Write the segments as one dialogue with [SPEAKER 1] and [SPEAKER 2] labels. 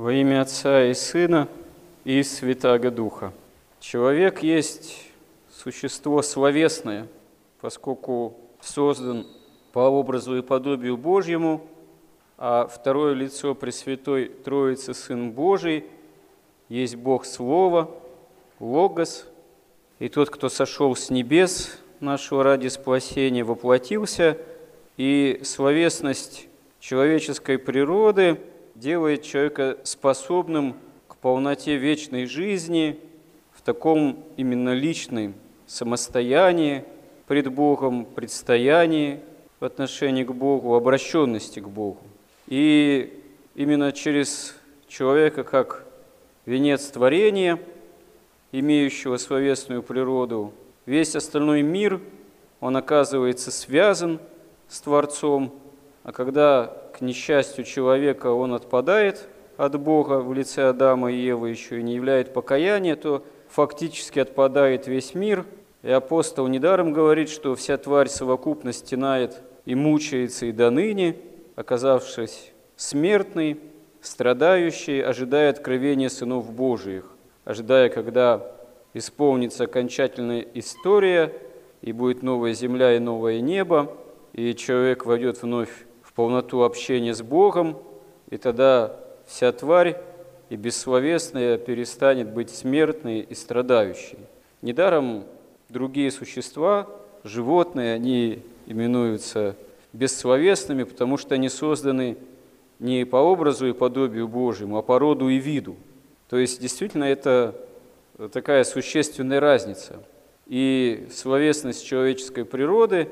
[SPEAKER 1] Во имя Отца и Сына и Святаго Духа. Человек есть существо словесное, поскольку создан по образу и подобию Божьему, а второе лицо Пресвятой Троицы Сын Божий есть Бог Слова, Логос, и тот, кто сошел с небес нашего ради спасения, воплотился, и словесность человеческой природы делает человека способным к полноте вечной жизни в таком именно личном самостоянии пред Богом, предстоянии в отношении к Богу, обращенности к Богу. И именно через человека как венец творения, имеющего словесную природу, весь остальной мир, он оказывается связан с Творцом, а когда к несчастью человека он отпадает от Бога в лице Адама и Евы, еще и не являет покаяния, то фактически отпадает весь мир. И апостол недаром говорит, что вся тварь совокупно стенает и мучается и до ныне, оказавшись смертной, страдающей, ожидая откровения сынов Божиих, ожидая, когда исполнится окончательная история, и будет новая земля и новое небо, и человек войдет вновь полноту общения с Богом, и тогда вся тварь и бессловесная перестанет быть смертной и страдающей. Недаром другие существа, животные, они именуются бессловесными, потому что они созданы не по образу и подобию Божьему, а по роду и виду. То есть действительно это такая существенная разница. И словесность человеческой природы,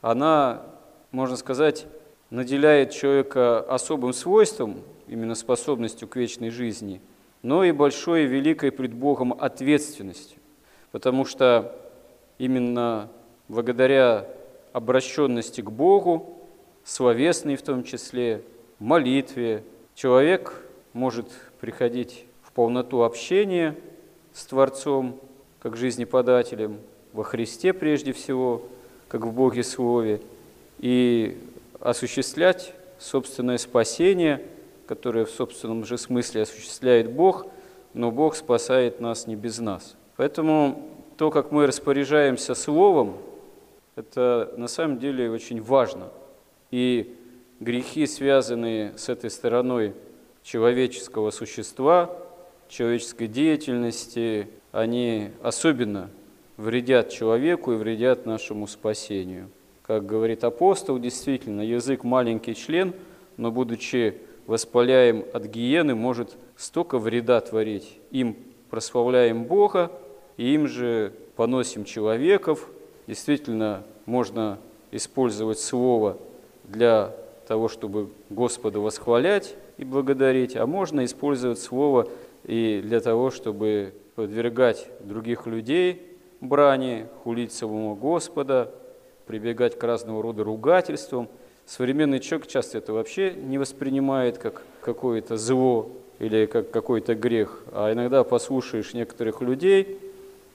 [SPEAKER 1] она, можно сказать, наделяет человека особым свойством, именно способностью к вечной жизни, но и большой и великой пред Богом ответственностью. Потому что именно благодаря обращенности к Богу, словесной в том числе, молитве, человек может приходить в полноту общения с Творцом, как жизнеподателем, во Христе прежде всего, как в Боге Слове, и осуществлять собственное спасение, которое в собственном же смысле осуществляет Бог, но Бог спасает нас не без нас. Поэтому то, как мы распоряжаемся Словом, это на самом деле очень важно. И грехи, связанные с этой стороной человеческого существа, человеческой деятельности, они особенно вредят человеку и вредят нашему спасению. Как говорит апостол, действительно, язык маленький член, но будучи воспаляем от гиены, может столько вреда творить. Им прославляем Бога, и им же поносим человеков. Действительно, можно использовать слово для того, чтобы Господа восхвалять и благодарить, а можно использовать слово и для того, чтобы подвергать других людей брани, хулить самого Господа, прибегать к разного рода ругательствам. Современный человек часто это вообще не воспринимает как какое-то зло или как какой-то грех, а иногда послушаешь некоторых людей,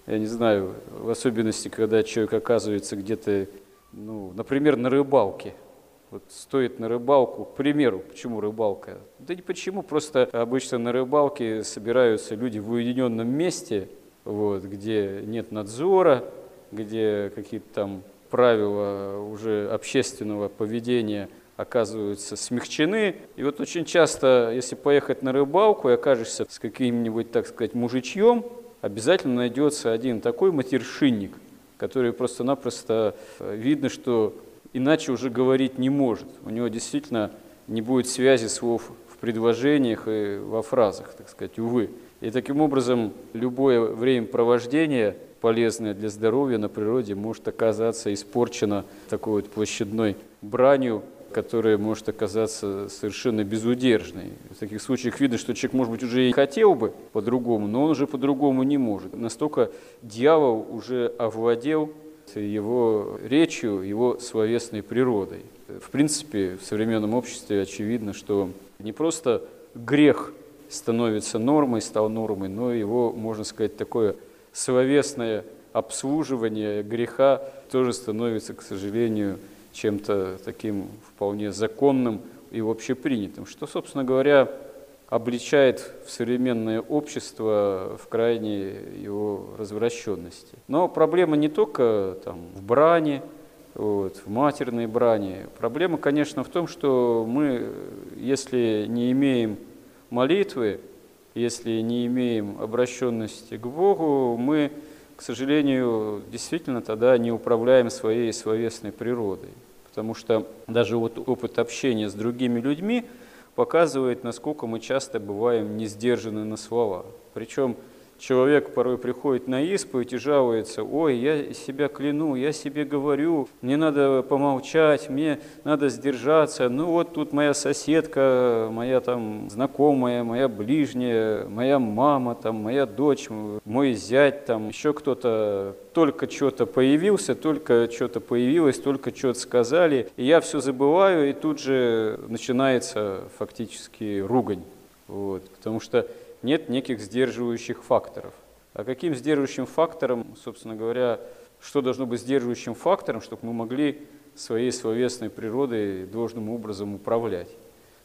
[SPEAKER 1] я не знаю, в особенности, когда человек оказывается где-то, ну, например, на рыбалке – вот стоит на рыбалку, к примеру, почему рыбалка? Да не почему, просто обычно на рыбалке собираются люди в уединенном месте, вот, где нет надзора, где какие-то там правила уже общественного поведения оказываются смягчены. И вот очень часто, если поехать на рыбалку и окажешься с каким-нибудь, так сказать, мужичьем, обязательно найдется один такой матершинник, который просто-напросто э, видно, что иначе уже говорить не может. У него действительно не будет связи слов в предложениях и во фразах, так сказать, увы. И таким образом любое времяпровождение, полезное для здоровья на природе, может оказаться испорчено такой вот площадной бранью, которая может оказаться совершенно безудержной. В таких случаях видно, что человек, может быть, уже и хотел бы по-другому, но он уже по-другому не может. Настолько дьявол уже овладел его речью, его словесной природой. В принципе, в современном обществе очевидно, что не просто грех становится нормой, стал нормой, но его, можно сказать, такое словесное обслуживание греха тоже становится, к сожалению, чем-то таким вполне законным и общепринятым, что, собственно говоря, обличает в современное общество в крайней его развращенности. Но проблема не только там, в брани, вот, в матерной брани. Проблема, конечно, в том, что мы, если не имеем молитвы, если не имеем обращенности к Богу, мы, к сожалению, действительно тогда не управляем своей словесной природой. Потому что даже вот опыт общения с другими людьми показывает, насколько мы часто бываем не сдержаны на слова. Причем Человек порой приходит на исповедь и жалуется, ой, я себя кляну, я себе говорю, мне надо помолчать, мне надо сдержаться. Ну вот тут моя соседка, моя там знакомая, моя ближняя, моя мама, там, моя дочь, мой зять, там еще кто-то только что-то появился, только что-то появилось, только что-то сказали, и я все забываю, и тут же начинается фактически ругань. Вот, потому что нет неких сдерживающих факторов. А каким сдерживающим фактором, собственно говоря, что должно быть сдерживающим фактором, чтобы мы могли своей словесной природой должным образом управлять?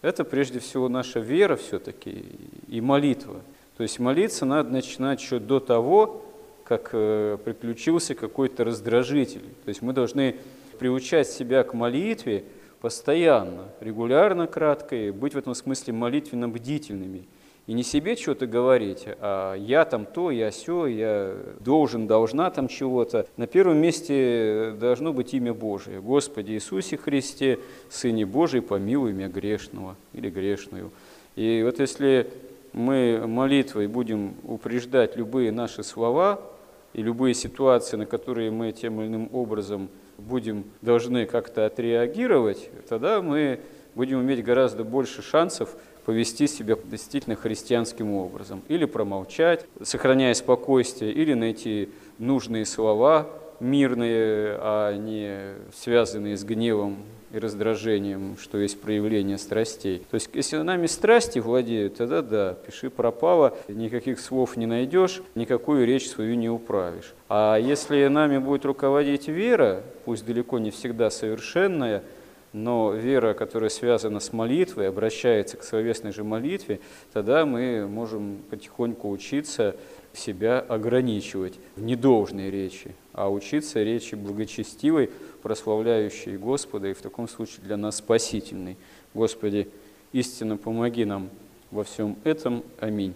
[SPEAKER 1] Это прежде всего наша вера все-таки и молитва. То есть молиться надо начинать еще до того, как э, приключился какой-то раздражитель. То есть мы должны приучать себя к молитве постоянно, регулярно, кратко, и быть в этом смысле молитвенно бдительными – и не себе что-то говорить, а я там то, я все, я должен, должна там чего-то. На первом месте должно быть имя Божие. Господи Иисусе Христе, Сыне Божий, помилуй меня грешного или грешную. И вот если мы молитвой будем упреждать любые наши слова и любые ситуации, на которые мы тем или иным образом будем должны как-то отреагировать, тогда мы будем иметь гораздо больше шансов повести себя действительно христианским образом. Или промолчать, сохраняя спокойствие, или найти нужные слова, мирные, а не связанные с гневом и раздражением, что есть проявление страстей. То есть, если нами страсти владеют, тогда да, пиши пропало, никаких слов не найдешь, никакую речь свою не управишь. А если нами будет руководить вера, пусть далеко не всегда совершенная, но вера, которая связана с молитвой, обращается к словесной же молитве, тогда мы можем потихоньку учиться себя ограничивать в недолжной речи, а учиться речи благочестивой, прославляющей Господа, и в таком случае для нас спасительной. Господи, истинно помоги нам во всем этом. Аминь.